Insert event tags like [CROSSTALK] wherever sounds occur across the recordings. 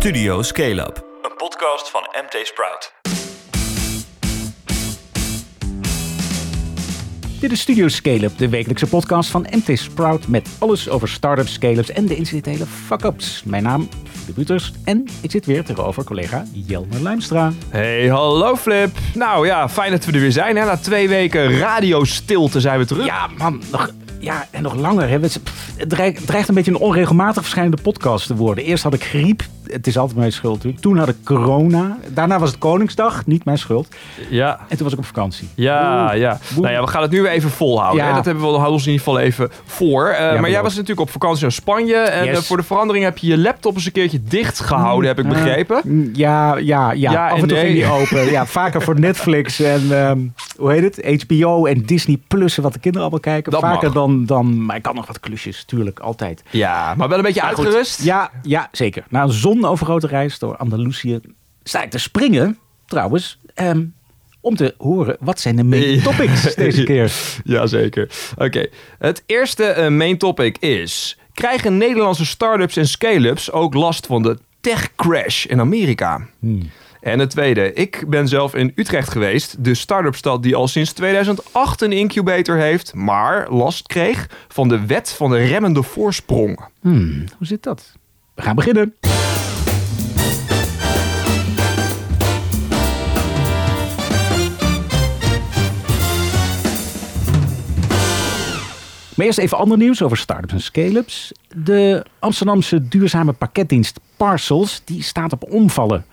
Studio Scale Up, een podcast van MT Sprout. Dit is Studio Scale-up, de wekelijkse podcast van MT Sprout met alles over start-ups, scale-ups en de incidentele fuck-ups. Mijn naam Filip Buters en ik zit weer tegenover collega Jelmer Lijmstra. Hey, hallo Flip. Nou ja, fijn dat we er weer zijn. Hè? Na twee weken radiostilte zijn we terug. Ja, man, nog, ja, en nog langer. Hè. Het dreigt, dreigt een beetje een onregelmatig verschijnende podcast te worden. Eerst had ik griep. Het is altijd mijn schuld natuurlijk. Toen had ik corona. Daarna was het Koningsdag. Niet mijn schuld. Ja. En toen was ik op vakantie. Ja, Oeh. ja. Nou ja, we gaan het nu weer even volhouden. Ja. Hè? Dat hebben we houden ons in ieder geval even voor. Eh, maar jij was natuurlijk op vakantie in Spanje. En Yes. eh, voor de verandering heb je je laptop eens een keertje dicht gehouden, heb ik Eh, begrepen. mm, ja, ja, ja. Ja Af en toe nee. ging die open. Ja, [LAUGHS] vaker voor Netflix en ehm, hoe heet het? HBO en Disney Plus en wat de kinderen allemaal kijken. Dat vaker mag. dan, dan... Maar ik kan nog wat klusjes, tuurlijk, altijd. Ja, maar wel een beetje Maar goed, uitgerust. Ja, ja, zeker. Na een zonovergrote reis door Andalusië sta ik te springen, trouwens, ehm, om te horen wat zijn de main topics deze keer. [LAUGHS] Jazeker. Oké, het eerste eh, main topic is... Krijgen Nederlandse start-ups en scale-ups ook last van de tech crash in Amerika? En het tweede, ik ben zelf in Utrecht geweest, de start-up stad die al sinds 2008 een incubator heeft, maar last kreeg van de wet van de remmende voorsprong. Hmm, hoe zit dat? We gaan beginnen. Maar eerst even ander nieuws over start-ups en scale-ups. De Amsterdamse duurzame pakketdienst Parcels die staat op omvallen.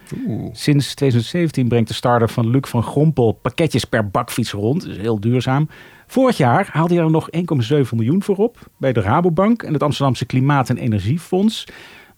Sinds 2017 brengt de start-up van Luc van Grompel pakketjes per bakfiets rond. Dat is heel duurzaam. Vorig jaar haalde hij er nog 1,7 miljoen voor op bij de Rabobank en het Amsterdamse Klimaat- en Energiefonds.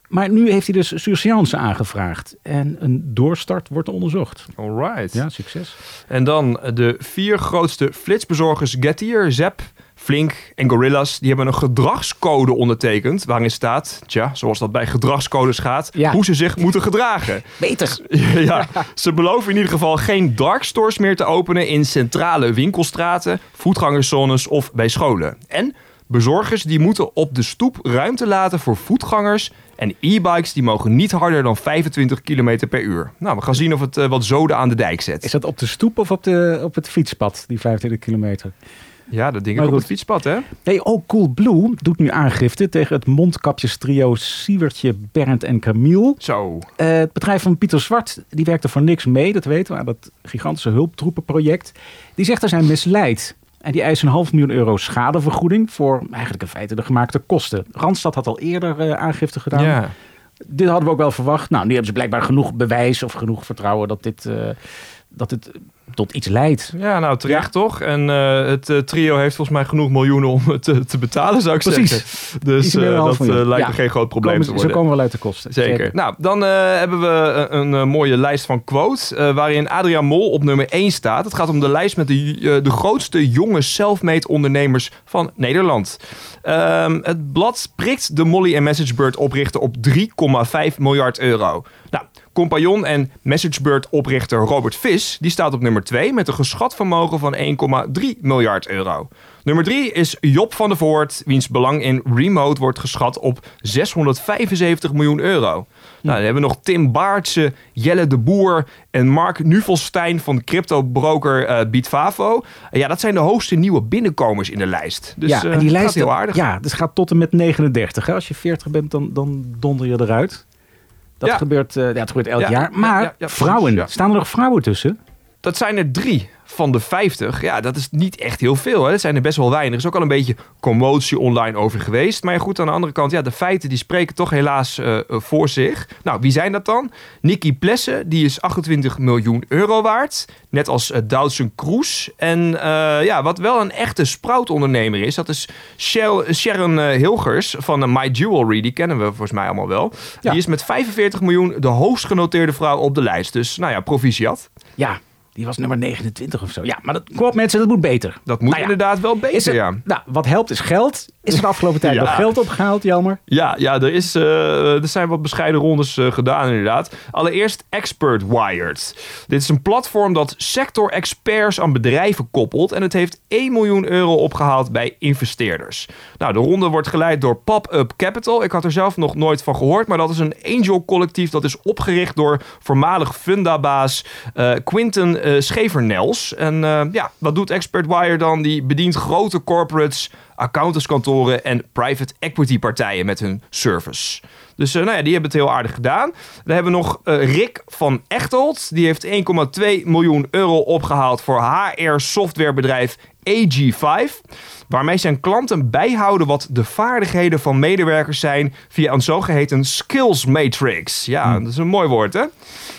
Maar nu heeft hij dus surseance aangevraagd en een doorstart wordt onderzocht. Alright. Ja, succes. En dan de vier grootste flitsbezorgers Getir, Zep, Flink en Gorillas. Die hebben een gedragscode ondertekend waarin staat, tja, zoals dat bij gedragscodes gaat, Ja. hoe ze zich moeten gedragen. Beter. [LAUGHS] ja, ze beloven in ieder geval geen dark stores meer te openen in centrale winkelstraten, voetgangerszones of bij scholen. En bezorgers die moeten op de stoep ruimte laten voor voetgangers en e-bikes die mogen niet harder dan 25 km per uur. Nou, we gaan zien of het eh, wat zoden aan de dijk zet. Is dat op de stoep of op, de, op het fietspad, die 25 kilometer? Ja, dat ding op het fietspad, hè? Nee, oh, Cool Blue doet nu aangifte tegen het mondkapjestrio Siewertje, Bernd en Camille. Zo. Eh, het bedrijf van Pieter Zwart, die werkte voor niks mee, dat weten we, aan dat gigantische hulptroepenproject. Die zegt er zijn misleid. En die eisen een half miljoen euro schadevergoeding voor eigenlijk in feite de gemaakte kosten. Randstad had al eerder eh, aangifte gedaan. Ja. Dit hadden we ook wel verwacht. Nou, nu hebben ze blijkbaar genoeg bewijs of genoeg vertrouwen dat dit, eh, dat dit tot iets leidt. ja, nou terecht Ja. toch? En eh, het eh, trio heeft volgens mij genoeg miljoenen om het te, te betalen, zou ik Precies. zeggen. Dus eh, dat eh, lijkt Ja. me geen groot probleem Komen te ze- Zo worden. komen we wel uit de kosten. Zeker. Nou, dan eh, hebben we een, een, eh, mooie lijst van quotes. eh, waarin Adriaan Mol op nummer 1 staat. Het gaat om de lijst met de, eh, de grootste jonge self-made ondernemers van Nederland. Ehm, het blad prikt de Molly en MessageBird oprichter op 3,5 miljard euro. Nou, compagnon en MessageBird oprichter Robert Vis die staat op nummer 2 met een geschat vermogen van 1,3 miljard euro. Nummer 3 is Job van der Voort, wiens belang in Remote wordt geschat op 675 miljoen euro. Nou, dan hebben we nog Tim Baartse, Jelle de Boer en Mark Nuvelstein van cryptobroker eh Bitfavo. ja, dat zijn de hoogste nieuwe binnenkomers in de lijst. Dus ja, eh, en die lijst gaat heel aardig. Ja, dus gaat tot en met 39. Hè? Als je 40 bent, dan, dan donder je eruit. Dat Ja. gebeurt, eh, ja, het gebeurt elk Ja, jaar. ja, Maar vrouwen, staan er nog vrouwen tussen? Dat zijn er drie van de 50. Ja, dat is niet echt heel veel. Hè. Dat zijn er best wel weinig. Er is ook al een beetje commotie online over geweest. Maar ja, goed, aan de andere kant, ja, de feiten die spreken toch helaas eh, eh, voor zich. Nou, wie zijn dat dan? Nikki Plessen, die is 28 miljoen euro waard. Net als uh, Doutzen Kroes. En eh, ja, wat wel een echte sproutondernemer is, dat is Shell- Sharon eh, Hilgers van eh, My Jewelry. Die kennen we volgens mij allemaal wel. Ja. Die is met 45 miljoen de hoogst genoteerde vrouw op de lijst. Dus nou ja, proficiat. Ja, die was nummer 29 of zo. Ja, maar dat, op mensen, dat moet beter. Dat moet Nou ja, inderdaad wel beter, het, ja. nou, wat helpt is geld. Is er de afgelopen tijd Ja. nog geld opgehaald, Jelmer? Ja, ja er, is, eh, er zijn wat bescheiden rondes eh, gedaan inderdaad. Allereerst Expert Wired. Dit is een platform dat sector-experts aan bedrijven koppelt... en het heeft 1 miljoen euro opgehaald bij investeerders. Nou, de ronde wordt geleid door Pop-Up Capital. Ik had er zelf nog nooit van gehoord... maar dat is een angel-collectief dat is opgericht door voormalig Fundabaas eh Quinten Schevernels. En ja, wat doet Expert Wire dan? Die bedient grote corporates, accountantskantoren en private equity partijen met hun service. Dus eh, nou ja, die hebben het heel aardig gedaan. Dan hebben we nog eh, Rick van Echtold. Die heeft 1,2 miljoen euro opgehaald voor HR-softwarebedrijf AG5. Waarmee zijn klanten bijhouden wat de vaardigheden van medewerkers zijn via een zogeheten skills matrix. Ja, dat is een mooi woord hè.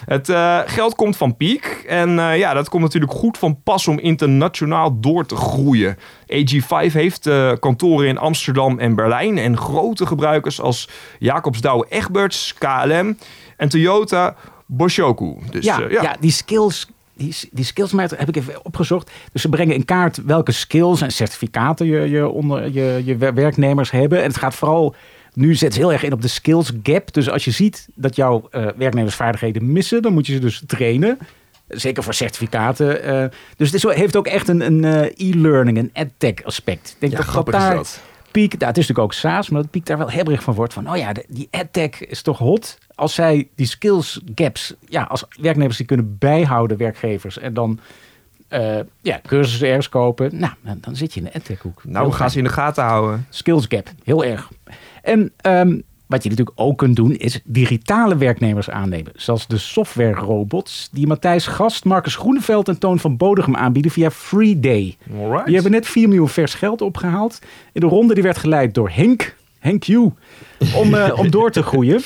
Het eh, geld komt van Peak. En ja, dat komt natuurlijk goed van pas om internationaal door te groeien. AG5 heeft kantoren in Amsterdam en Berlijn. En grote gebruikers als Jacobs Douwe Egberts, KLM en Toyota Boshoku. Dus ja, eh, ja. ja. die skills. Die, die skills heb ik even opgezocht. Dus ze brengen in kaart welke skills en certificaten je, je, onder, je, je wer- werknemers hebben. En het gaat vooral. Nu zet ze heel erg in op de skills gap. Dus als je ziet dat jouw eh, werknemers vaardigheden missen, dan moet je ze dus trainen. Zeker voor certificaten. eh. dus het is, wel- heeft ook echt een, een e-learning, een edtech aspect. Ik denk Ja, dat, dat grappig is daar dat. Piek, nou, het is natuurlijk ook SaaS, maar dat Piek daar wel hebberig van wordt. Van, oh ja, de- die edtech is toch hot? Als zij die skills gaps, ja, als werknemers die kunnen bijhouden, werkgevers, en dan eh, ja, cursussen ergens kopen, nou, dan, dan zit je in de edtech hoek. Nou, gaan ze in de gaten houden. skills gap, heel erg. En ehm, wat je natuurlijk ook kunt doen, is digitale werknemers aannemen. Zoals de software-robots die Matthijs Gast, Marcus Groeneveld en Toon van Bodegem aanbieden via Freeday. Alright. Die hebben net 4 miljoen vers geld opgehaald. In de ronde die werd geleid door Henk, Henk Q, om, eh, om door te groeien.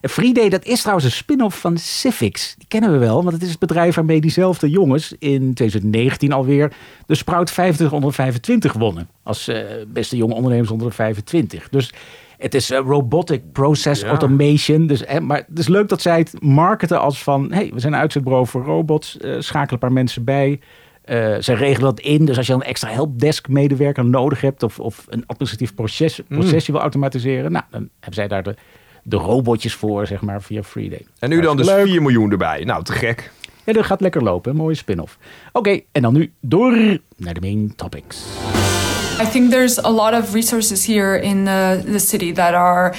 En Freeday, dat is trouwens een spin-off van Civics. Die kennen we wel, want het is het bedrijf waarmee diezelfde jongens in 2019 alweer de Sprout 50 onder 25 wonnen. Als eh, beste jonge ondernemers onder de 25. Dus het is eh, robotic process Ja. automation. Dus, hè, maar het is leuk dat zij het marketen als van... hey, we zijn een uitzetbureau voor robots. eh schakelen een paar mensen bij. Eh zij regelen dat in. Dus als je dan een extra helpdesk medewerker nodig hebt... of, of een administratief proces, Mm. procesje wil automatiseren... nou, dan hebben zij daar de, de robotjes voor, zeg maar, via Freeday. En nu dan dus Leuk. 4 miljoen erbij. Nou, te gek. Ja, dat gaat lekker lopen. Een mooie spin-off. Oké, en dan nu door naar de main topics. I think there's a lot of resources here in the, city that are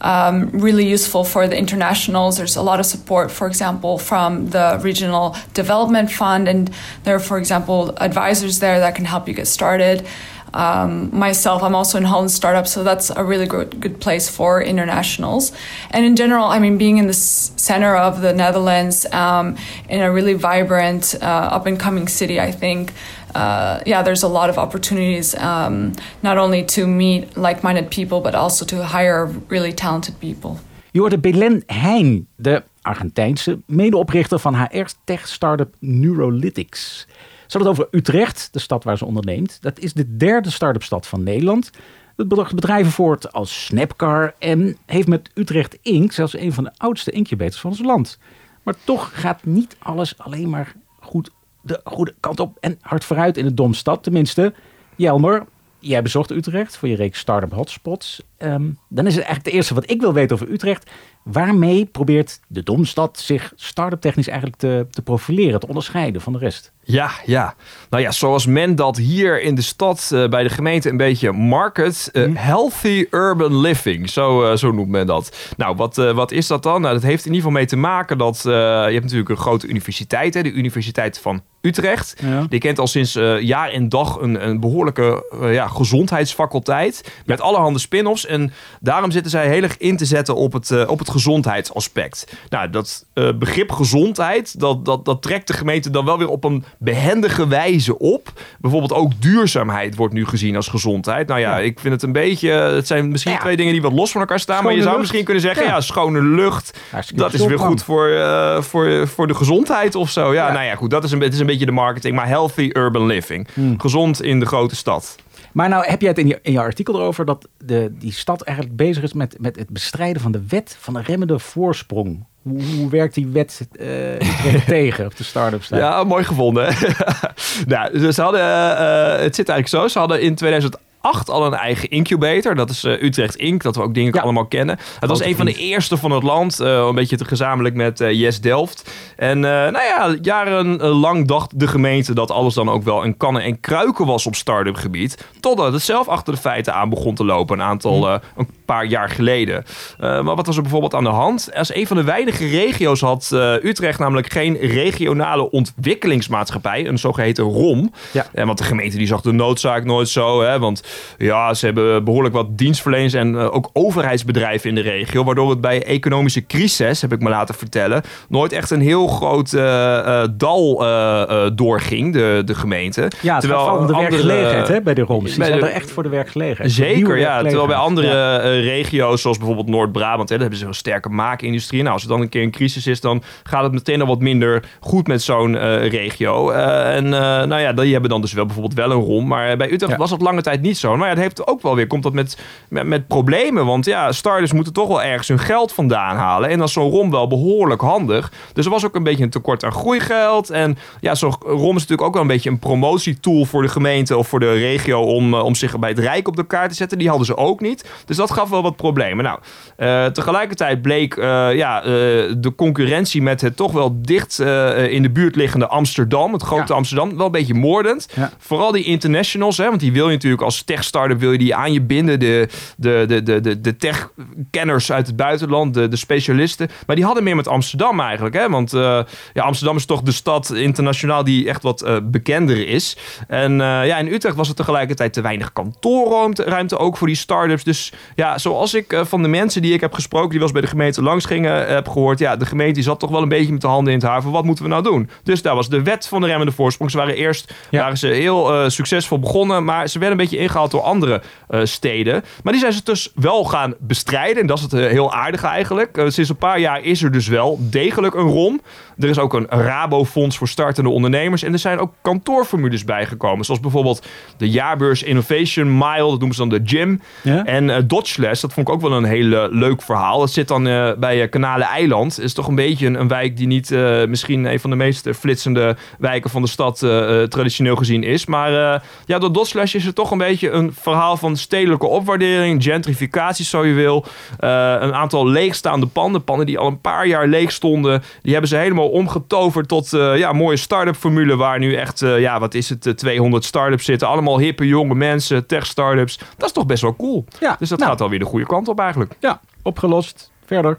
um, really useful for the internationals. There's a lot of support, for example, from the Regional Development Fund, and there are, for example, advisors there that can help you get started. Um, myself, I'm also in Holland Startup, so that's a really good, good place for internationals. And in general, I mean, being in the center of the Netherlands, um, in a really vibrant, uh, up and coming city, I think, uh, yeah, there's a lot of opportunities um, not only to meet like minded people, but also to hire really talented people. Je hoorde Belen Heijn, de Argentijnse medeoprichter van HR-tech-startup Neurolytics. Ze hadden het over Utrecht, de stad waar ze onderneemt. Dat is de derde start-up stad van Nederland. Het bracht bedrijven voort als Snapcar en heeft met Utrecht Inc. zelfs een van de oudste incubators van ons land. Maar toch gaat niet alles alleen maar goed de goede kant op en hard vooruit in de Domstad. Tenminste, Jelmer, jij bezocht Utrecht voor je reeks Startup Hotspots. Ehm, dan is het eigenlijk het eerste wat ik wil weten over Utrecht. Waarmee probeert de Domstad zich start-up technisch eigenlijk te, te profileren, te onderscheiden van de rest? Ja, ja. Nou ja, zoals men dat hier in de stad eh, bij de gemeente een beetje market. eh, Healthy urban living, zo, eh, zo noemt men dat. Nou, wat, wat is dat dan? Nou, dat heeft in ieder geval mee te maken dat je hebt natuurlijk een grote universiteit, hè, de Universiteit van Utrecht. Ja. Die kent al sinds jaar en dag een, een behoorlijke eh, ja, gezondheidsfaculteit. Met allerhande spin-offs. En daarom zitten zij heel erg in te zetten op het, op het gezondheidsaspect. Nou, dat eh, begrip gezondheid, dat, dat, dat trekt de gemeente dan wel weer op een behendige wijze op. Bijvoorbeeld ook duurzaamheid wordt nu gezien als gezondheid. Nou ja, Ja. ik vind het een beetje... Het zijn misschien Ja. twee dingen die wat los van elkaar staan. maar je zou lucht. misschien kunnen zeggen, ja, Ja. schone lucht. Hartstikke Dat is weer goed voor, eh, voor, voor de gezondheid of zo. Ja, Ja. nou ja, goed. Dat is een, het is een beetje de marketing. Maar healthy urban living. Hmm. Gezond in de grote stad. Maar nou heb jij het in je, in je artikel erover dat de, die stad eigenlijk bezig is met, met het bestrijden van de wet van de remmende voorsprong. Hoe, hoe werkt die wet eh, [LAUGHS] tegen op de start-up Ja, mooi gevonden. [LAUGHS] nou, ze hadden, eh, het zit eigenlijk zo. Ze hadden in 2008 al een eigen incubator. Dat is eh, Utrecht Inc. Dat we ook Ja. allemaal kennen. Het was een van de eerste van het land. eh, een beetje te gezamenlijk met eh Yes Delft. En nou ja, jarenlang dacht de gemeente dat alles dan ook wel een kannen en kruiken was op start-up gebied. Totdat het zelf achter de feiten aan begon te lopen. Een aantal, een paar jaar geleden. Eh, maar wat was er bijvoorbeeld aan de hand? Als een van de weinige regio's had eh, Utrecht namelijk geen regionale ontwikkelingsmaatschappij. Een zogeheten ROM. Ja. Eh, want de gemeente die zag de noodzaak nooit zo. Hè, want ja, ze hebben behoorlijk wat dienstverleners en ook overheidsbedrijven in de regio. Waardoor het bij economische crisis, heb ik me laten vertellen, nooit echt een heel groot dal doorging, de, de gemeente. Ja, het Terwijl om de andere- werkgelegenheid hè, bij de ROMs. Die bij zijn er echt voor de werkgelegenheid. Zeker, ja. Terwijl bij andere. Regio's, zoals bijvoorbeeld Noord-Brabant, hè, daar hebben ze een sterke maakindustrie. Nou, als er dan een keer een crisis is, dan gaat het meteen al wat minder goed met zo'n eh, regio. Eh, en eh, nou ja, die hebben dan dus wel bijvoorbeeld wel een rom. Maar bij Utrecht Ja. was dat lange tijd niet zo. Maar ja, het heeft ook wel weer, komt dat met, met, met problemen. Want ja, starters moeten toch wel ergens hun geld vandaan halen. En dan is zo'n rom wel behoorlijk handig. Dus er was ook een beetje een tekort aan groeigeld. En ja, zo'n rom is natuurlijk ook wel een beetje een promotietool voor de gemeente of voor de regio om, om zich bij het Rijk op de kaart te zetten. Die hadden ze ook niet. Dus dat gaf wel wat problemen. Nou, eh, tegelijkertijd bleek eh, ja, eh, de concurrentie met het toch wel dicht in de buurt liggende Amsterdam, het grote Ja. Amsterdam, wel een beetje moordend. Ja. Vooral die internationals, hè, want die wil je natuurlijk als tech-startup wil je die aan je binden. De, de, de, de, de, de tech-kenners uit het buitenland, de, de specialisten. Maar die hadden meer met Amsterdam eigenlijk. Hè? Want ja, Amsterdam is toch de stad internationaal die echt wat bekender is. En ja, in Utrecht was er tegelijkertijd te weinig kantoorruimte ruimte ook voor die start-ups. Dus ja, zoals ik eh, van de mensen die ik heb gesproken, die wel eens bij de gemeente langs gingen, eh, heb gehoord. Ja, de gemeente die zat toch wel een beetje met de handen in het haar van wat moeten we nou doen? Dus daar was de wet van de remmende voorsprong. Ze waren eerst Ja. waren ze heel eh, succesvol begonnen, maar ze werden een beetje ingehaald door andere steden. Maar die zijn ze dus wel gaan bestrijden. En dat is het heel aardige eigenlijk. Sinds een paar jaar is er dus wel degelijk een ROM. Er is ook een Rabo-fonds voor startende ondernemers. En er zijn ook kantoorformules bijgekomen. Zoals bijvoorbeeld de jaarbeurs Innovation Mile. Dat noemen ze dan de gym. Ja? En eh Dat vond ik ook wel een heel eh, leuk verhaal. Dat zit dan eh, bij uh, Kanalen Eiland. Is toch een beetje een, een wijk die niet eh, misschien een van de meest eh, flitsende wijken van de stad eh, eh, traditioneel gezien is. Maar eh, ja, door Dodgeless is het toch een beetje een verhaal van stedelijke opwaardering, gentrificatie zo je wil. Eh, een aantal leegstaande panden, panden die al een paar jaar leeg stonden. Die hebben ze helemaal omgetoverd tot eh, ja, een mooie start-up formule waar nu echt, eh, ja, wat is het, eh, 200 start-ups zitten. Allemaal hippe jonge mensen, tech startups. Dat is toch best wel cool. Ja, Dus dat nou. gaat alweer de goede kant op eigenlijk. Ja, opgelost. Verder.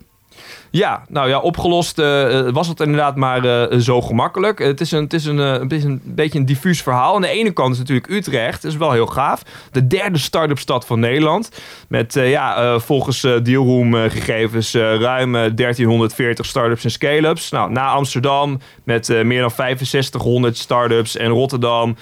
Ja, nou ja, opgelost eh, eh, was het inderdaad maar eh, zo gemakkelijk. Het is, een, het, is een, het is een beetje een diffuus verhaal. Aan de ene kant is natuurlijk Utrecht, dat is wel heel gaaf. De derde start-up stad van Nederland. Met ja, volgens Dealroom gegevens ruim eh, 1340 start-ups en scale-ups. Nou, na Amsterdam met meer dan 6500 start-ups en Rotterdam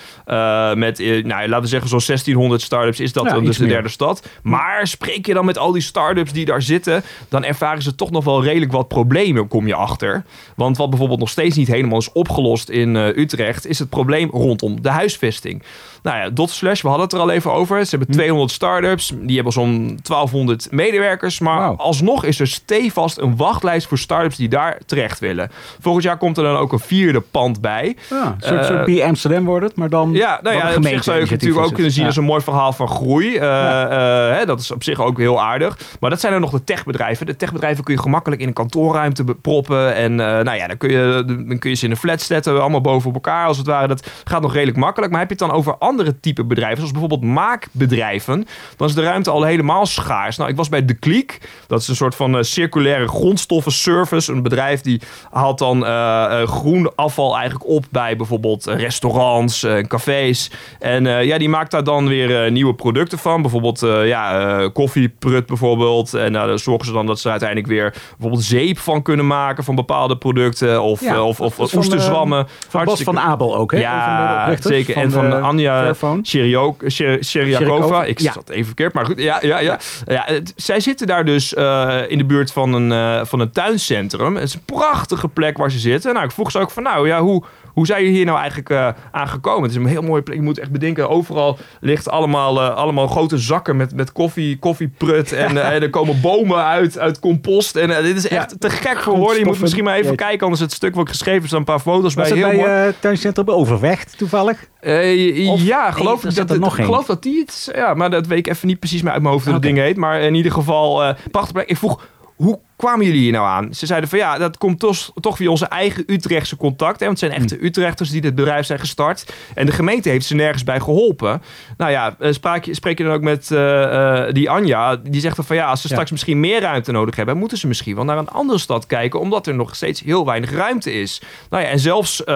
met, nou, laten we zeggen zo'n 1600 start-ups is dat Ja, dan dus de derde stad. Maar spreek je dan met al die start-ups die daar zitten, dan ervaren ze toch nog wel redelijk wat problemen, kom je achter. Want wat bijvoorbeeld nog steeds niet helemaal is opgelost in eh, Utrecht, is het probleem rondom de huisvesting. Nou ja, Dot Slash, we hadden het er al even over. Ze hebben 200 start-ups, die hebben zo'n 1200 medewerkers. Maar alsnog is er stevast een wachtlijst voor start-ups die daar terecht willen. Volgend jaar komt er dan ook een vierde pand bij. Ja, een soort, Eh, soort B Amsterdam wordt het, maar dan... Ja, nou ja, op zich zou je natuurlijk ook kunnen zien Ja. als een mooi verhaal van groei. Eh, Ja. eh, hè, dat is op zich ook heel aardig. Maar dat zijn er nog de techbedrijven. De techbedrijven kun je gemakkelijk in een kantoorruimte proppen. En eh, nou ja, dan kun, je, dan kun je ze in een flat zetten, allemaal boven op elkaar als het ware. Dat gaat nog redelijk makkelijk. Maar heb je het dan over andere type bedrijven, zoals bijvoorbeeld maakbedrijven, dan is de ruimte al helemaal schaars. Nou, ik was bij De Kliek. Dat is een soort van eh, circulaire grondstoffen service. Een bedrijf die haalt dan eh, groen afval eigenlijk op bij bijvoorbeeld restaurants, eh, cafés. En ja, die maakt daar dan weer nieuwe producten van. Bijvoorbeeld ja, koffieprut bijvoorbeeld. En daar zorgen ze dan dat ze uiteindelijk weer bijvoorbeeld zeep van kunnen maken van bepaalde producten. Of, Ja, eh, of, of is van, oesterzwammen. Van Bas van Abel ook, hè? Van ja, oprichters zeker. en van de Anja Sheriakova. Ik ja. zat even verkeerd, maar goed. Ja, ja, ja. ja. het- zij zitten daar dus eh, in de buurt van een, eh, van een tuincentrum. Het is een prachtige plek waar ze zitten. Nou, ik vroeg ze ook van, nou ja, hoe, hoe zijn jullie hier nou eigenlijk uh, aan gekomen? Het is een heel mooi plek. Je moet echt bedenken, overal ligt allemaal, uh, allemaal grote zakken met, met koffie, koffieprut. [LAUGHS] En uh, er komen bomen uit, uit compost. En dit is echt ja, te gek geworden. Je moet misschien maar even kijken, anders het stuk wat ik geschreven is, een paar foto's Was bij. Heel bij tuincentrum Overvecht toevallig? ja, geloof, ik dat, nog geloof dat die het... Ja, maar dat weet ik even niet precies meer uit mijn hoofd hoe okay. dat ding heet. Maar in ieder geval, prachtig plek. Ik vroeg, hoe kwamen jullie hier nou aan? Ze zeiden van ja, dat komt toch, toch via onze eigen Utrechtse contacten. Want het zijn echte hm. Utrechters die dit bedrijf zijn gestart. En de gemeente heeft ze nergens bij geholpen. Nou ja, eh, spraak je, spreek je dan ook met uh, die Anja. Die zegt van ja, als ze straks misschien meer ruimte nodig hebben... moeten ze misschien wel naar een andere stad kijken... omdat er nog steeds heel weinig ruimte is. Nou ja, en zelfs uh,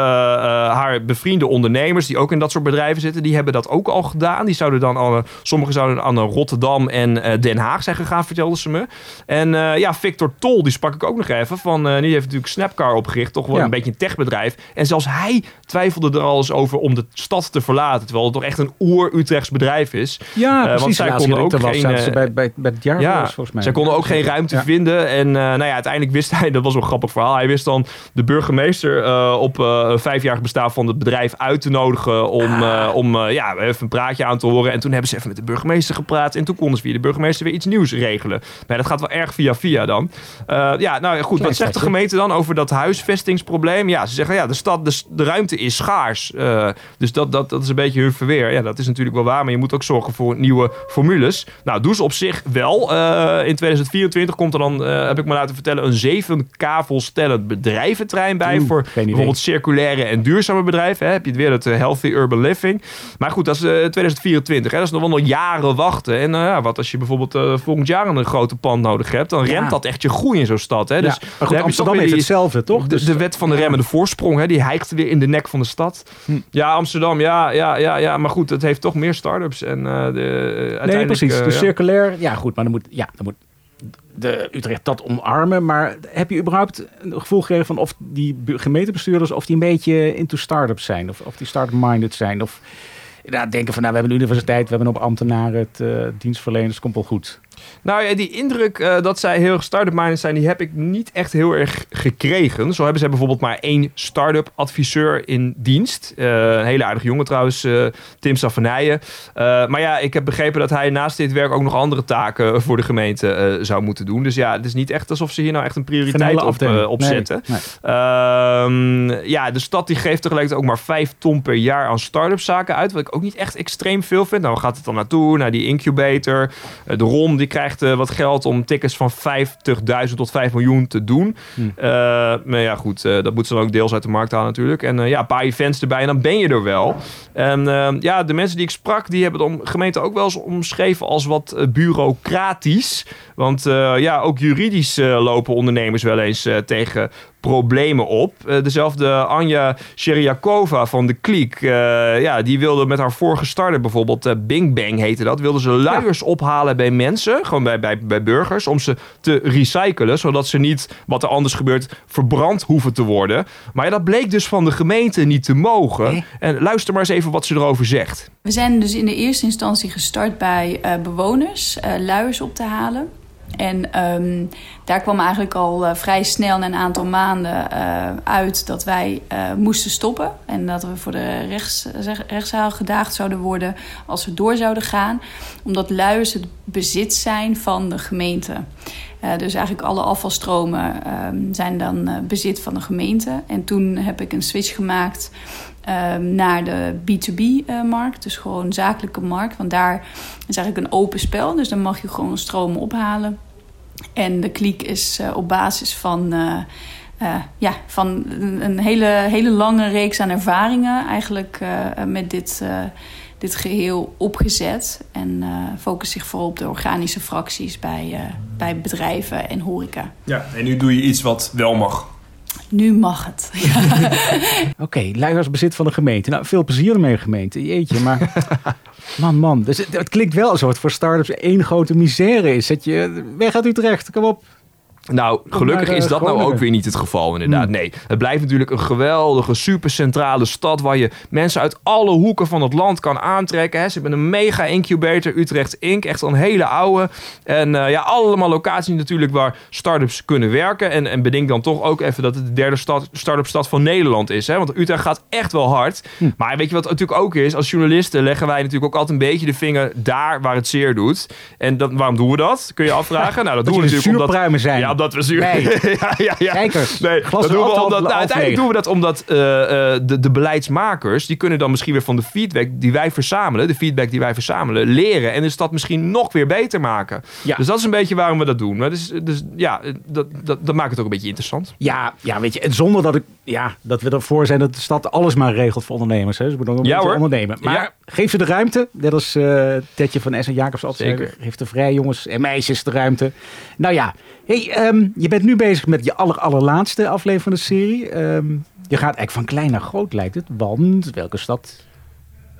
haar bevriende ondernemers... die ook in dat soort bedrijven zitten... die hebben dat ook al gedaan. Die zouden dan al, sommigen zouden aan Rotterdam en Den Haag zijn gegaan, vertelde ze me. En ja, Victor Tol, die sprak ik ook nog even. Van, uh, die heeft natuurlijk Snapcar opgericht. Toch wel een beetje een techbedrijf. En zelfs hij twijfelde er al eens over om de stad te verlaten. Terwijl het toch echt een oer-Utrechts bedrijf is. Ja, precies. Want zij konden ook geen... Was, bij, bij, bij het jaar ja, volgens mij. Zij konden ook geen ruimte ja. vinden. En nou ja, uiteindelijk wist hij... Dat was een grappig verhaal. Hij wist dan de burgemeester op een vijfjarig bestaan van het bedrijf uit te nodigen. Om, ah. om ja, even een praatje aan te horen. En toen hebben ze even met de burgemeester gepraat. En toen konden ze via de burgemeester weer iets nieuws regelen. Maar dat gaat wel erg via via dan. Uh, ja, nou goed. wat zegt de gemeente dan over dat huisvestingsprobleem? Ja, ze zeggen ja, de stad, de, de ruimte is schaars. Uh, dus dat, dat, dat is een beetje hun verweer. Ja, dat is natuurlijk wel waar, maar je moet ook zorgen voor nieuwe formules. Nou, doen ze op zich wel. Uh, in 2024 komt er dan, heb ik me laten vertellen, een zeven kavelstellend bedrijventrein bij. Oeh, voor bijvoorbeeld circulaire en duurzame bedrijven. Hè. Heb je het weer, het Healthy Urban Living. Maar goed, dat is 2024. Hè. Dat is nog wel nog jaren wachten. En ja, wat als je bijvoorbeeld volgend jaar een grote pand nodig hebt, dan remt dat echt je groei in zo'n stad. Hè? Dus maar goed, Amsterdam heeft hetzelfde, toch? Dus, de, wet van de remmende voorsprong, hè, die hijgt weer in de nek van de stad. Hm. Ja, Amsterdam, ja, ja, ja, ja. Maar goed, het heeft toch meer start-ups. En, uh, de, nee, precies. Uh, dus circulair, ja goed, maar dan moet, ja, dan moet de Utrecht dat omarmen. Maar heb je überhaupt een gevoel gekregen van of die gemeentebestuurders... of die een beetje into start-ups zijn? Of, of die start-minded zijn? Of ja, denken van, nou, we hebben een universiteit... we hebben op ambtenaren, het uh, dienstverleners, komt wel goed. Nou ja, die indruk uh, dat zij heel erg start-up minded zijn, die heb ik niet echt heel erg gekregen. Zo hebben zij bijvoorbeeld maar één start-up adviseur in dienst. Uh, een hele aardige jongen trouwens, uh, Tim Savanijen. maar ja, ik heb begrepen dat hij naast dit werk ook nog andere taken voor de gemeente zou moeten doen. Dus ja, het is niet echt alsof ze hier nou echt een prioriteit op, op zetten. Nee. Ehm, ja, de stad die geeft tegelijkertijd ook maar 5 ton per jaar aan start-up zaken uit. Wat ik ook niet echt extreem veel vind. Nou, gaat het dan naartoe? Naar die incubator. de ROM die krijgt uh, wat geld om tickets van 50.000 tot 5 miljoen te doen. Hm. Uh, maar ja, goed, uh, dat moet ze dan ook deels uit de markt halen natuurlijk. En ja, een paar events erbij en dan ben je er wel. En ja, de mensen die ik sprak, die hebben de gemeente ook wel eens omschreven als wat bureaucratisch. Want ja, ook juridisch lopen ondernemers wel eens tegen problemen op. Uh, dezelfde Anja Sheriakova van de Kliek, uh, ja, die wilde met haar vorige starter bijvoorbeeld, uh, Bing Bang heette dat, wilde ze luiers ophalen bij mensen, gewoon bij, bij, bij burgers, om ze te recyclen, zodat ze niet, wat er anders gebeurt, verbrand hoeven te worden. Maar ja, dat bleek dus van de gemeente niet te mogen. En luister maar eens even wat ze erover zegt. We zijn dus in de eerste instantie gestart bij bewoners luiers op te halen. En um, daar kwam eigenlijk al uh, vrij snel na een aantal maanden uh, uit dat wij uh, moesten stoppen. En dat we voor de rechts, rechtszaal gedaagd zouden worden als we door zouden gaan. Omdat luiers het bezit zijn van de gemeente. dus eigenlijk alle afvalstromen zijn dan bezit van de gemeente. En toen heb ik een switch gemaakt Um, naar de B2B-markt. Uh, dus gewoon zakelijke markt. Want daar is eigenlijk een open spel. Dus dan mag je gewoon stromen ophalen. En de kliek is uh, op basis van, uh, ja, van een hele, hele lange reeks aan ervaringen... eigenlijk met dit, dit geheel opgezet. En focust zich vooral op de organische fracties bij, bij bedrijven en horeca. Ja, en nu doe je iets wat wel mag nu mag het. [LAUGHS] Oké, okay, luiersbezit van de gemeente. Nou, veel plezier ermee, gemeente. Jeetje, maar [LAUGHS] man, man. Dus het, het klinkt wel alsof het voor start-ups één grote misère is. Dat je weg uit Utrecht, kom op. Nou, gelukkig naar, eh, is dat nou ook weer niet het geval, inderdaad. Hmm. Nee, het blijft natuurlijk een geweldige, supercentrale stad... waar je mensen uit alle hoeken van het land kan aantrekken. Hè. Ze hebben een mega incubator, Utrecht Inc. Echt een hele oude. En eh, ja, allemaal locaties natuurlijk waar start-ups kunnen werken. En, en bedenk dan toch ook even dat het de derde stad, start-up stad van Nederland is. Hè. Want Utrecht gaat echt wel hard. Hm. Maar weet je wat het natuurlijk ook is? Als journalisten leggen wij natuurlijk ook altijd een beetje de vinger daar waar het zeer doet. En dat, waarom doen we dat? Kun je afvragen? Nou, dat, doen we natuurlijk omdat... zijn. Ja, omdat we zuur... Nee. [LAUGHS] ja, ja, ja. Kijkers, Nee, dat doen we omdat, nou, uiteindelijk doen we dat omdat eh, eh, de, de beleidsmakers... die kunnen dan misschien weer van de feedback die wij verzamelen... de feedback die wij verzamelen, leren... en de stad misschien nog weer beter maken. Ja. Dus dat is een beetje waarom we dat doen. Maar Dus, dus ja, dat, dat, dat maakt het ook een beetje interessant. Ja, ja, weet je, en zonder dat, ik, ja, dat we ervoor zijn dat de stad alles maar regelt voor ondernemers. Hè. Ze moeten ook een Ja, hoor. ondernemen. Maar Ja. geef ze de ruimte. Net als Tetje van S en Jacobs altijd Zeker. Geef de vrij jongens en meisjes de ruimte. Nou ja, hey, ehm, je bent nu bezig met je aller, allerlaatste aflevering van de serie. Ehm, je gaat eigenlijk van klein naar groot lijkt het. Want welke stad?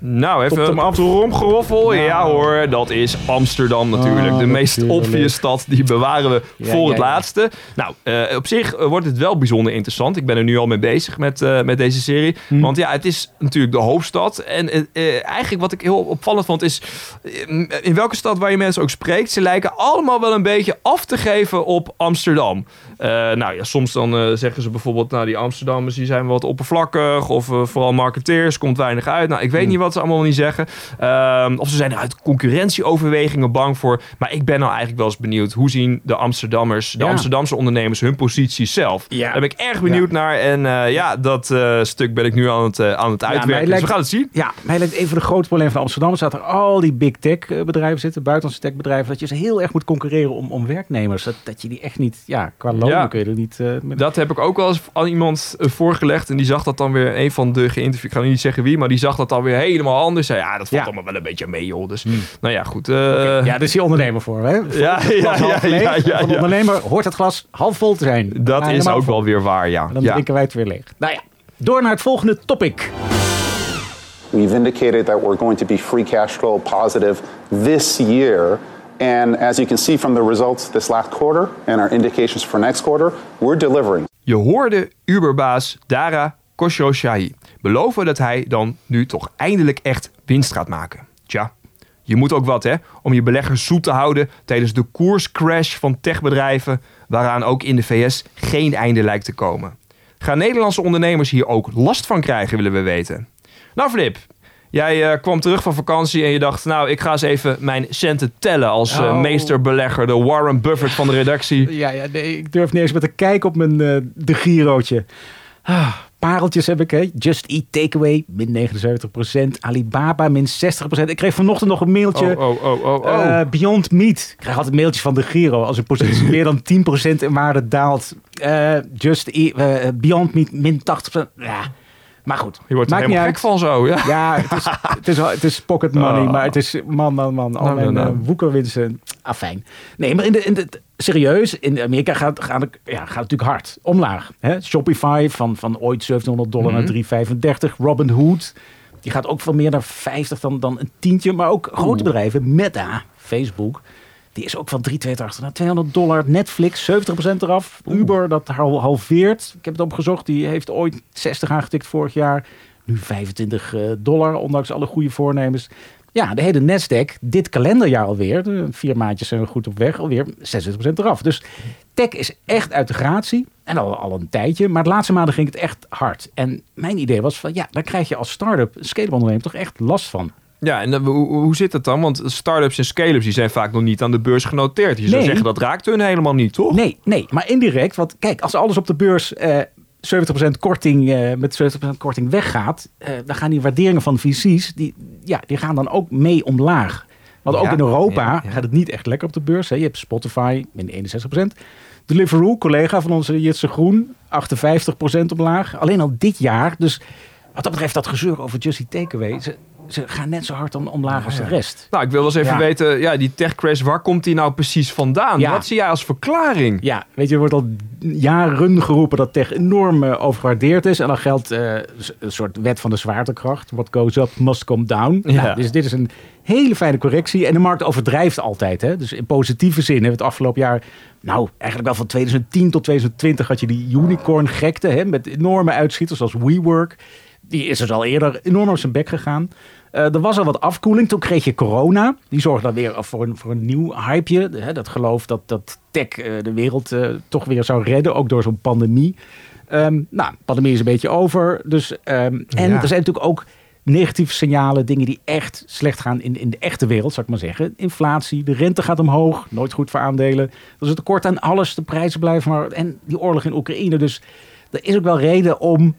Nou, even een. Nou. Ja hoor, dat is Amsterdam natuurlijk. Oh, de meest obvious stad, die bewaren we Ja, voor ja, het ja. laatste. Nou, eh, op zich eh, wordt het wel bijzonder interessant. Ik ben er nu al mee bezig met, eh, met deze serie. Hm. Want ja, het is natuurlijk de hoofdstad. En eigenlijk wat ik heel opvallend vond is... in welke stad waar je mensen ook spreekt... ze lijken allemaal wel een beetje af te geven op Amsterdam. Eh, nou ja, soms dan eh, zeggen ze bijvoorbeeld... nou, die Amsterdammers die zijn wat oppervlakkig... of eh, vooral marketeers, komt weinig uit. Nou, ik weet Hm. niet wat ze allemaal niet zeggen. Ehm, of ze zijn er uit concurrentieoverwegingen bang voor. Maar ik ben nou eigenlijk wel eens benieuwd... hoe zien de Amsterdammers, de Ja. Amsterdamse ondernemers... hun positie zelf? Ja. Daar ben ik erg benieuwd naar. En ja, dat stuk ben ik nu aan het, aan het uitwerken. dus lijkt- we gaan het zien. Ja, mij lijkt een van de grote problemen van Amsterdam. Zaten er al die big tech bedrijven zitten, buitenlandse tech bedrijven. Dat je ze heel erg moet concurreren om, om werknemers. Dat, dat je die echt niet, ja, qua Ja. kun je er niet... eh, met- Dat heb ik ook wel eens aan iemand eh, voorgelegd. En die zag dat dan weer, een van de geïnterviewd, ik ga niet zeggen wie, maar die zag dat dan weer helemaal anders. Zei, ja, dat valt Ja. allemaal wel een beetje mee, joh. Dus, Hmm. nou ja, goed. eh, ja, daar is die ondernemer voor, hè? Voor [LAUGHS] ja, ja, ja, ja, ja, Van de ja. ondernemer hoort het glas half vol te zijn. Dat is ook vol. wel weer waar, ja. En dan ja. drinken wij het weer leeg. Nou ja, door naar het volgende topic. We've indicated that we're going to be free cash flow positive this year. And as you can see from the results this last quarter and our indications for next quarter, we're delivering. Je hoorde Uberbaas Dara Khosrowshahi beloven dat hij dan nu toch eindelijk echt winst gaat maken. Tja, je moet ook wat hè, om je beleggers zoet te houden tijdens de koerscrash van techbedrijven waaraan ook in de VS geen einde lijkt te komen. Gaan Nederlandse ondernemers hier ook last van krijgen, willen we weten. Nou Flip, jij eh, kwam terug van vakantie en je dacht, nou ik ga eens even mijn centen tellen als eh, Oh. meesterbelegger, de Warren Buffett van de redactie. [LAUGHS] Ja, ja nee, ik durf niet eens meer te kijken op mijn eh, de girootje. Ah, pareltjes heb ik, hè. Just Eat Takeaway, min 79%. Alibaba, min 60%. Ik kreeg vanochtend nog een mailtje. Oh, oh, oh. Eh, Beyond Meat. Ik krijg altijd mailtjes van de Giro als een positie [LAUGHS] meer dan 10% in waarde daalt. Just Eat, Beyond Meat, min 80%. Ja, maar goed. Je wordt er Maakt niet helemaal uit. gek van zo, ja. Ja, het is, het is, het is pocket money, Oh. maar het is man, man, man. Al Nou, mijn nou, nou. eh, woekerwinsten. Afijn. Nee, maar in de, in de, serieus, in Amerika gaat, gaat, het, ja, gaat het natuurlijk hard. Omlaag. Hè? Shopify van, van ooit 1700 dollar Mhm. naar 335. Robinhood, die gaat ook van meer dan 50 dan, dan een tientje. Maar ook grote bedrijven, Meta, Facebook... Die is ook van 382 naar 200 dollar. Netflix 70% eraf. Uber dat hal- halveert. Ik heb het opgezocht. Die heeft ooit 60 aangetikt vorig jaar. Nu 25 eh, dollar, ondanks alle goede voornemens. Ja, de hele Nasdaq, dit kalenderjaar alweer. De vier maandjes zijn we goed op weg. Alweer 26% eraf. Dus tech is echt uit de gratie. En al, al een tijdje. Maar de laatste maanden ging het echt hard. En mijn idee was van ja, daar krijg je als start-up, een scale ondernemer toch echt last van. Ja, en dan, hoe, hoe zit het dan? Want startups en scale-ups die zijn vaak nog niet aan de beurs genoteerd. Je zou zeggen dat raakt hun helemaal niet, toch? Nee, nee, maar indirect. Want kijk, als alles op de beurs eh 70% korting, eh, met 70% korting weggaat, eh, dan gaan die waarderingen van VC's, die, ja, die gaan dan ook mee omlaag. Want ook in Europa ja, ja. gaat het niet echt lekker op de beurs. Hè. Je hebt Spotify, min 61%. Deliveroo, collega van onze Jitse Groen, 58% omlaag. Alleen al dit jaar. Dus wat dat betreft dat gezeur over Just Eat Takeaway. Ze, gaan net zo hard om, omlaag als de rest. Nou, ik wil wel eens even Ja. weten, ja, die tech crash, waar komt die nou precies vandaan? Ja. Wat zie jij als verklaring? Ja, weet je, er wordt al jaren geroepen dat tech enorm eh, overgewaardeerd is. En dan geldt eh, een soort wet van de zwaartekracht. What goes up must come down. Ja. Nou, dus dit is een hele fijne correctie. En de markt overdrijft altijd. Hè? Dus in positieve zin hebben we het afgelopen jaar... Nou, eigenlijk wel van 2010 tot 2020 had je die unicorn gekte. Hè? Met enorme uitschieters zoals WeWork. Die is dus al eerder enorm op zijn bek gegaan. Eh, er was al wat afkoeling. Toen kreeg je corona. Die zorgde dan weer voor een, voor een nieuw hypeje. Hè, dat geloof dat, dat tech eh, de wereld eh, toch weer zou redden. Ook door zo'n pandemie. Ehm, nou, de pandemie is een beetje over. Dus, ehm, en Ja. er zijn natuurlijk ook negatieve signalen. Dingen die echt slecht gaan in, in de echte wereld, zou ik maar zeggen. Inflatie, de rente gaat omhoog. Nooit goed voor aandelen. Er is een tekort aan alles. De prijzen blijven maar... En die oorlog in Oekraïne. Dus er is ook wel reden om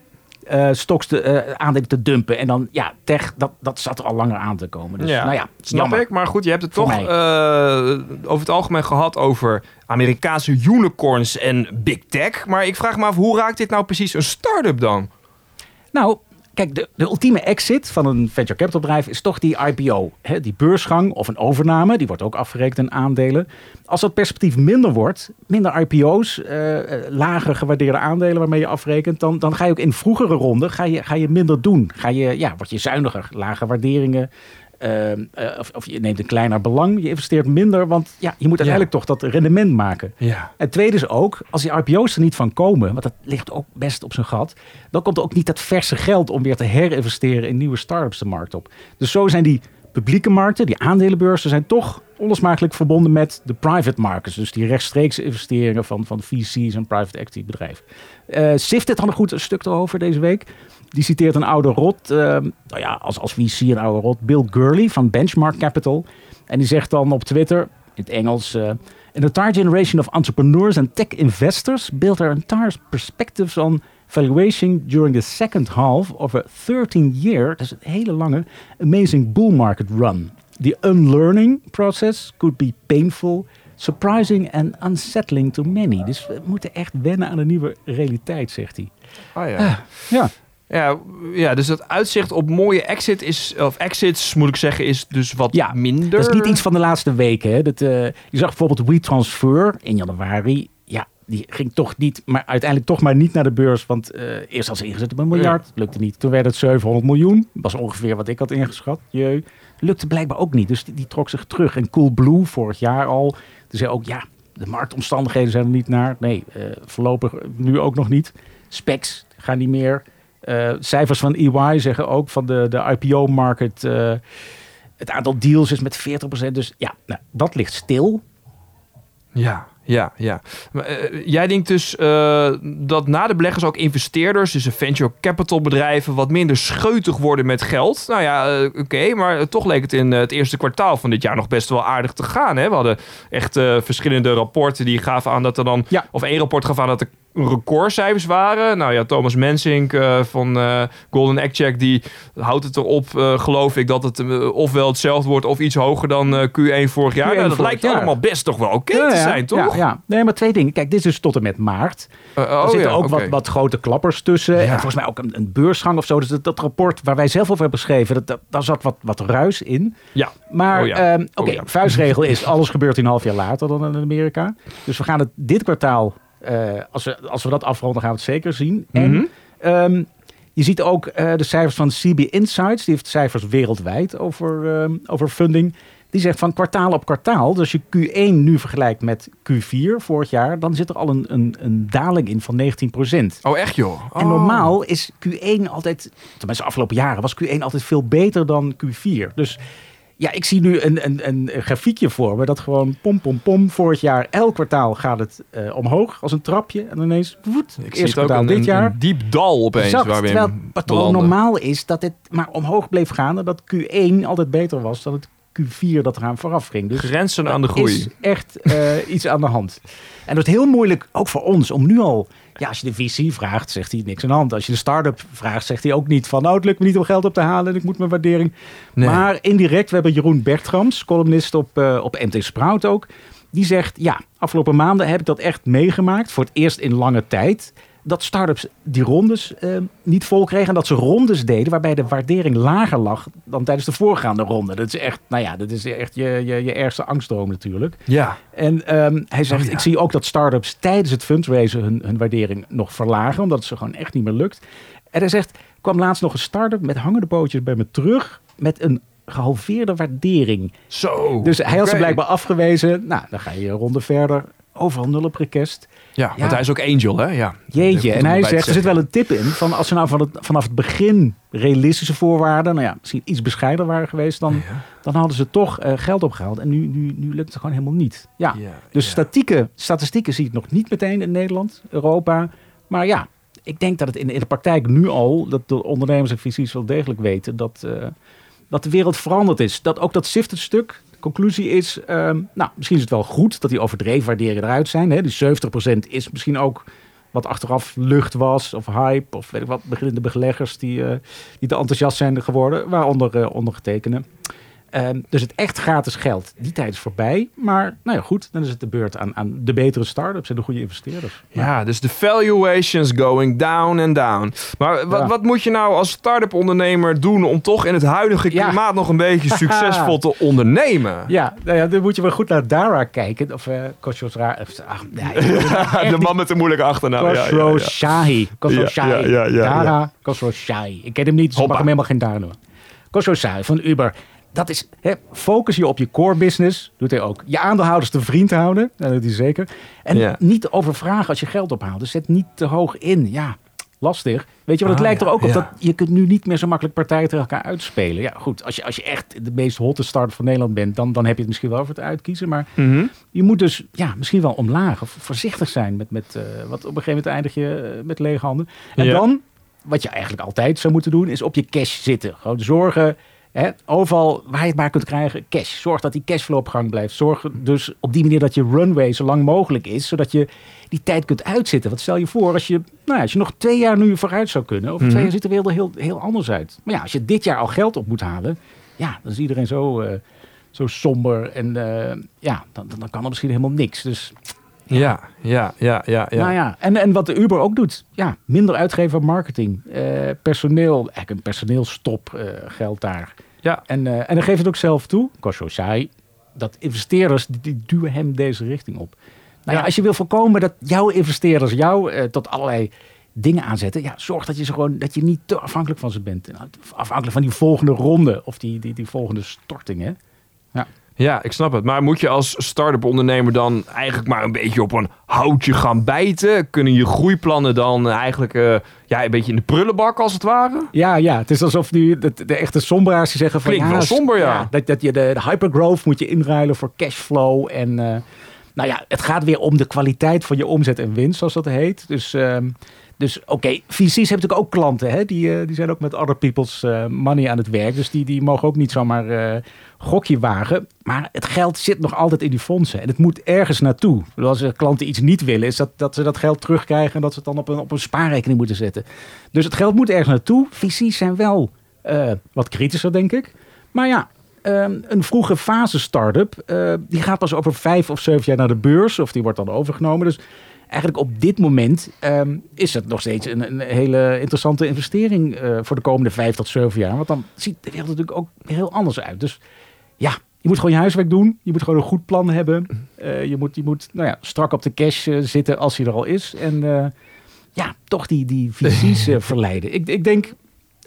eh stocks te, eh, aandelen te dumpen. En dan, ja, tech, dat, dat zat er al langer aan te komen. Dus, Ja, nou ja, Snap jammer. ik, maar goed, je hebt het toch eh, over het algemeen gehad over Amerikaanse unicorns en big tech. Maar ik vraag me af, hoe raakt dit nou precies een start-up dan? Nou, kijk, de, de ultieme exit van een venture capital bedrijf is toch die IPO. Hè? Die beursgang of een overname, die wordt ook afgerekend in aandelen. Als dat perspectief minder wordt, minder IPO's, eh, eh, lager gewaardeerde aandelen waarmee je afrekent, dan, dan ga je ook in vroegere ronden ga je, ga je minder doen. Ga je, ja, word je zuiniger, lage waarderingen. Eh, eh, of, of je neemt een kleiner belang, je investeert minder, want ja, je moet uiteindelijk toch dat rendement maken. Ja. Het tweede is ook, als die IPO's er niet van komen, want dat ligt ook best op zijn gat, dan komt er ook niet dat verse geld om weer te herinvesteren in nieuwe start-ups de markt op. Dus zo zijn die publieke markten, die aandelenbeurzen, zijn toch onlosmakelijk verbonden met de private markets. Dus die rechtstreekse investeringen van, van VC's en private equity bedrijven. Eh Sifted had een goed stuk erover deze week. Die citeert een oude rot, eh, nou ja, als, als VC een oude rot, Bill Gurley van Benchmark Capital. En die zegt dan op Twitter, in het Engels... eh, An entire generation of entrepreneurs and tech investors built their entire perspectives on valuation during the second half of a 13-year, dat is een hele lange, amazing bull market run. The unlearning process could be painful, surprising and unsettling to many. Dus we moeten echt wennen aan een nieuwe realiteit, zegt hij. Ah, ja. Ja, Ja, ja, dus dat uitzicht op mooie exit is, of exits moet ik zeggen, is dus wat Ja, minder. Dat is niet iets van de laatste weken. Hè. Dat, eh, je zag bijvoorbeeld WeTransfer in januari. Ja, die ging toch niet, maar uiteindelijk toch maar niet naar de beurs. Want eh, eerst had ze ingezet op een miljard. Lukte niet. Toen werd het 700 miljoen. Dat was ongeveer wat ik had ingeschat. Jeu. Lukte blijkbaar ook niet. Dus die, die trok zich terug. En Coolblue vorig jaar al. Toen zei ook, ja, de marktomstandigheden zijn er niet naar. Nee, eh, voorlopig nu ook nog niet. Specs gaan niet meer. Eh, cijfers van EY zeggen ook van de, de IPO-market... eh, het aantal deals is met 40%. Dus ja, nou, dat ligt stil. Ja, ja, ja. Maar, eh, jij denkt dus dat na de beleggers ook investeerders, dus venture capital bedrijven, wat minder scheutig worden met geld. Nou ja, oké, maar toch leek het in het eerste kwartaal van dit jaar nog best wel aardig te gaan. Hè? We hadden echt verschillende rapporten die gaven aan dat er dan, Ja. of één rapport gaf aan dat er recordcijfers waren. Nou ja, Thomas Mensink eh, van eh, Golden Egg Check, die houdt het erop, eh, geloof ik, dat het ofwel hetzelfde wordt of iets hoger dan eh, Q1 vorig jaar. Q1 Nou, dat lijkt jaar. allemaal best toch wel oké Ja, te ja, zijn, toch? Ja, ja. Nee, maar twee dingen. Kijk, dit is dus tot en met maart. Uh, er oh, zitten ook wat, wat grote klappers tussen. En volgens mij ook een, een beursgang of zo. Dus dat, dat rapport waar wij zelf over hebben geschreven, dat, dat, daar zat wat, wat ruis in. Ja. Maar Oh ehm, oké, Oh vuistregel is, alles gebeurt een half jaar later dan in Amerika. Dus we gaan het dit kwartaal, als, we, als we dat afronden, gaan we het zeker zien. Mhm. En ehm, je ziet ook eh, de cijfers van CB Insights. Die heeft cijfers wereldwijd over, ehm, over funding. Die zegt van kwartaal op kwartaal. Dus als je Q1 nu vergelijkt met Q4 vorig jaar, dan zit er al een, een, een daling in van 19%. Oh, echt joh? En Oh. normaal is Q1 altijd, tenminste de afgelopen jaren, was Q1 altijd veel beter dan Q4. Dus ja, ik zie nu een, een, een grafiekje voor me dat gewoon pom pom pom. Vorig jaar, elk kwartaal gaat het eh, omhoog als een trapje. En ineens, woet, Ik zie eerste het ook kwartaal een, dit een, jaar. een diep dal opeens Zakt, waar we terwijl het normaal is dat het maar omhoog bleef gaan. En dat Q1 altijd beter was dan het Q4 dat eraan vooraf ging. Dus Grenzen aan de groei. is echt eh, iets aan de hand. En dat is heel moeilijk, ook voor ons, om nu al... Ja, als je de VC vraagt, zegt hij niks aan de hand. Als je de start-up vraagt, zegt hij ook niet van... nou, het lukt me niet om geld op te halen en ik moet mijn waardering... Nee. Maar indirect, we hebben Jeroen Bertrams, columnist op, eh, op MT Sprout ook. Die zegt, ja, afgelopen maanden heb ik dat echt meegemaakt. Voor het eerst in lange tijd. Dat start-ups die rondes eh, niet vol kregen. En dat ze rondes deden waarbij de waardering lager lag dan tijdens de voorgaande ronde. Dat is echt, nou ja, dat is echt je, je, je ergste angstdroom natuurlijk. Ja. En ehm, hij zegt, Oh ja. ik zie ook dat start-ups tijdens het fundraisen hun, hun waardering nog verlagen. Omdat het ze gewoon echt niet meer lukt. En hij zegt, kwam laatst nog een start-up met hangende pootjes bij me terug. Met een gehalveerde waardering. Zo. Dus hij had ze blijkbaar afgewezen. Nou, dan ga je een ronde verder. Overal nul op request. Ja, want hij is ook angel, hè? Ja. Jeetje. En hij zegt, er zit wel een tip in. Van als ze nou van het, vanaf het begin realistische voorwaarden. Nou ja, misschien iets bescheidener waren geweest. Dan, dan hadden ze toch eh, geld opgehaald. En nu, nu, nu lukt het gewoon helemaal niet. Ja. Ja, Dus statistieken, statistieken zie ik nog niet meteen in Nederland, Europa. Maar ja, ik denk dat het in, in de praktijk nu al, dat de ondernemers en visies wel degelijk weten dat, eh, dat de wereld veranderd is. Dat ook dat sifted stuk, conclusie is, ehm, nou, misschien is het wel goed dat die overdreven waarderingen eruit zijn. Hè? Die 70% is misschien ook wat achteraf lucht was of hype of weet ik wat, beginnende begeleggers die, eh, die te enthousiast zijn geworden, waaronder eh, ondergetekende. Ehm, dus het echt gratis geld, die tijd is voorbij. Maar nou ja, goed, dan is het de beurt aan, aan de betere start-ups en de goede investeerders. Ja, dus de valuations going down and down. Maar wat, Ja. wat moet je nou als start-up ondernemer doen om toch in het huidige Ja. klimaat nog een beetje [LAUGHS] succesvol te ondernemen? Ja, nou ja, dan moet je wel goed naar Dara kijken. Of uh, Khosrow of, ach, nee, [LAUGHS] de man met de moeilijke achternaam. Khosrow ja. Shahi. Khosrow Ja, Shahi. ja, ja, ja, Dara, ja. Khosrow Shahi. Ik ken hem niet, dus ik mag hem helemaal geen Dara noemen. Khosrow Shahi van Uber. Dat is, hè, focus je op je core business. Doet hij ook. Je aandeelhouders te vriend houden. Dat doet hij zeker. En Ja. niet overvragen als je geld ophaalt. Dus zet niet te hoog in. Ja, lastig. Weet je, want het Ah, lijkt ja, er ook op ja. dat je kunt nu niet meer zo makkelijk partijen tegen elkaar uitspelen. Ja, goed. Als je, als je echt de meest hotte start van Nederland bent, dan, dan heb je het misschien wel over het uitkiezen. Maar Mhm. je moet dus ja, misschien wel omlaag of voorzichtig zijn met, met uh, wat op een gegeven moment eindig je uh, met lege handen. En Ja. dan, wat je eigenlijk altijd zou moeten doen, is op je cash zitten. Gewoon zorgen, hè, overal waar je het maar kunt krijgen, cash. Zorg dat die cashflow op gang blijft. Zorg dus op die manier dat je runway zo lang mogelijk is, zodat je die tijd kunt uitzitten. Want stel je voor, als je, nou ja, als je nog twee jaar nu vooruit zou kunnen, over twee Mhm. jaar ziet de wereld er heel, heel anders uit. Maar ja, als je dit jaar al geld op moet halen, ja, dan is iedereen zo... uh, zo somber. En uh, ja, dan, dan kan er misschien helemaal niks. Dus Ja, ja, ja, ja. ja. nou ja, en, en wat de Uber ook doet. Ja, minder uitgeven aan marketing. Uh, personeel, eigenlijk een personeelstop uh, geldt daar. Ja. En, uh, en dan geeft het ook zelf toe, Kosho zei, dat investeerders, die, duwen hem deze richting op. Nou ja. ja. als je wil voorkomen dat jouw investeerders jou uh, tot allerlei dingen aanzetten. Ja, zorg dat je, ze gewoon, dat je niet te afhankelijk van ze bent. Afhankelijk van die volgende ronde of die, die, die volgende storting. Hè? Ja. Ja, ik snap het. Maar moet je als start-up ondernemer dan eigenlijk maar een beetje op een houtje gaan bijten? Kunnen je groeiplannen dan eigenlijk uh, ja, een beetje in de prullenbak als het ware? Ja, ja. Het is alsof nu de, de echte somberaars die zeggen van... Klinkt ja, wel somber, ja. ja dat, dat je de, de hypergrowth moet je inruilen voor cashflow. En uh, nou ja, het gaat weer om de kwaliteit van je omzet en winst, zoals dat heet. Dus... Um, dus oké, okay, VC's hebben natuurlijk ook klanten. Hè? Die, uh, die zijn ook met other people's uh, money aan het werk. Dus die, die mogen ook niet zomaar uh, gokje wagen. Maar het geld zit nog altijd in die fondsen. En het moet ergens naartoe. Als klanten iets niet willen, is dat, dat ze dat geld terugkrijgen... en dat ze het dan op een, op een spaarrekening moeten zetten. Dus het geld moet ergens naartoe. VC's zijn wel wat kritischer, denk ik. Maar ja, um, een vroege fase start-up... Die gaat pas over vijf of zeven jaar naar de beurs. Of die wordt dan overgenomen. Dus eigenlijk op dit moment um, is het nog steeds een, een hele interessante investering uh, voor de komende vijf tot zeven jaar. Want dan ziet de wereld natuurlijk ook heel anders uit. Dus ja, je moet gewoon je huiswerk doen. Je moet gewoon een goed plan hebben. Uh, je moet, je moet nou ja, strak op de cash uh, zitten als hij er al is. En ja, toch die, die visies [LAUGHS] verleiden. Ik, ik denk,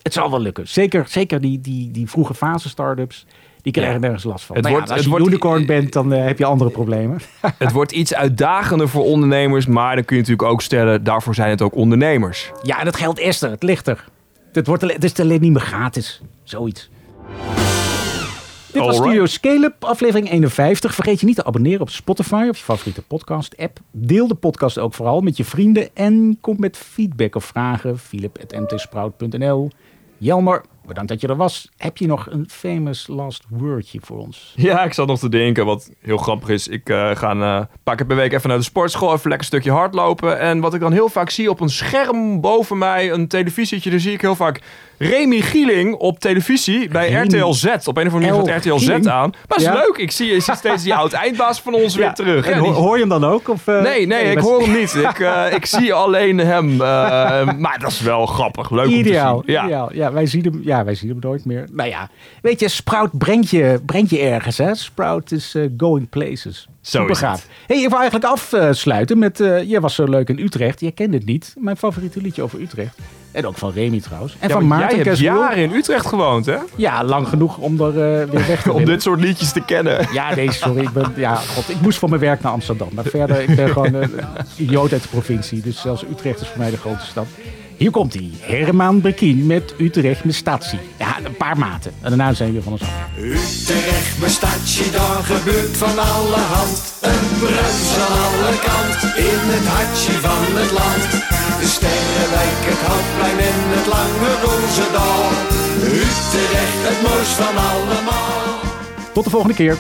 het zal wel lukken. Zeker, zeker die, die, die vroege fase start-ups. Die krijgen ja. nergens last van. Het nou wordt, ja, als het je wordt, unicorn bent, dan uh, heb je andere problemen. [LAUGHS] het wordt iets uitdagender voor ondernemers. Maar dan kun je natuurlijk ook stellen, daarvoor zijn het ook ondernemers. Ja, en het geld is er. Het ligt er. Het, wordt, het is alleen niet meer gratis. Zoiets. Dit was Studio Scale-up, aflevering 51. Vergeet je niet te abonneren op Spotify of je favoriete podcast-app. Deel de podcast ook vooral met je vrienden. En kom met feedback of vragen. philip.mtsprout.nl Jelmer, bedankt dat je er was. Heb je nog een famous last wordje voor ons? Ja, ik zat nog te denken, wat heel grappig is. Ik uh, ga een uh, paar keer per week even naar de sportschool, even lekker een stukje hardlopen. En wat ik dan heel vaak zie op een scherm boven mij, een televisietje, daar zie ik heel vaak Remy Gieling op televisie bij Remy. RTL Z. Op een of andere manier L. gaat RTL Z aan. Maar is Ja. leuk. Ik zie, ziet steeds die [LAUGHS] oud-eindbaas van ons weer terug. En ho- hoor je hem dan ook? Of, eh, Nee, nee, ik hoor hem niet. Ik, eh, ik zie [LAUGHS] alleen hem. eh, maar dat is wel grappig. Leuk om Ideaal, te zien. Ja. ideaal. Ja, wij zien hem, ja, wij zien hem nooit meer. Nou ja, weet je, Sprout brengt je, brengt je ergens. Hè? Sprout is going places. Zo Super gaaf. Hey, ik wil eigenlijk afsluiten met, eh je was zo leuk in Utrecht. Je kent het niet. Mijn favoriete liedje over Utrecht. En ook van Remy trouwens. En Ja, van maar Maarten jij hebt jaren in Utrecht gewoond, hè? Ja, lang genoeg om er eh, weer weg te [LAUGHS] Om dit soort liedjes te kennen. Ja, nee, sorry. Ik, ben, ja, God, ik moest voor mijn werk naar Amsterdam. Maar verder, ik ben gewoon een idioot uit de provincie. Dus zelfs Utrecht is voor mij de grootste stad. Hier komt hij. Herman Bekien met Utrecht met statie. Ja, een paar maten. En daarna zijn we weer van ons af. Utrecht, mijn stadje, daar gebeurt van alle hand. Een bruis aan alle kant, in het hartje van het land. De Sterrenwijk, het Houtplein en het Lange Rozendaal. Utrecht, het mooist van allemaal. Tot de volgende keer.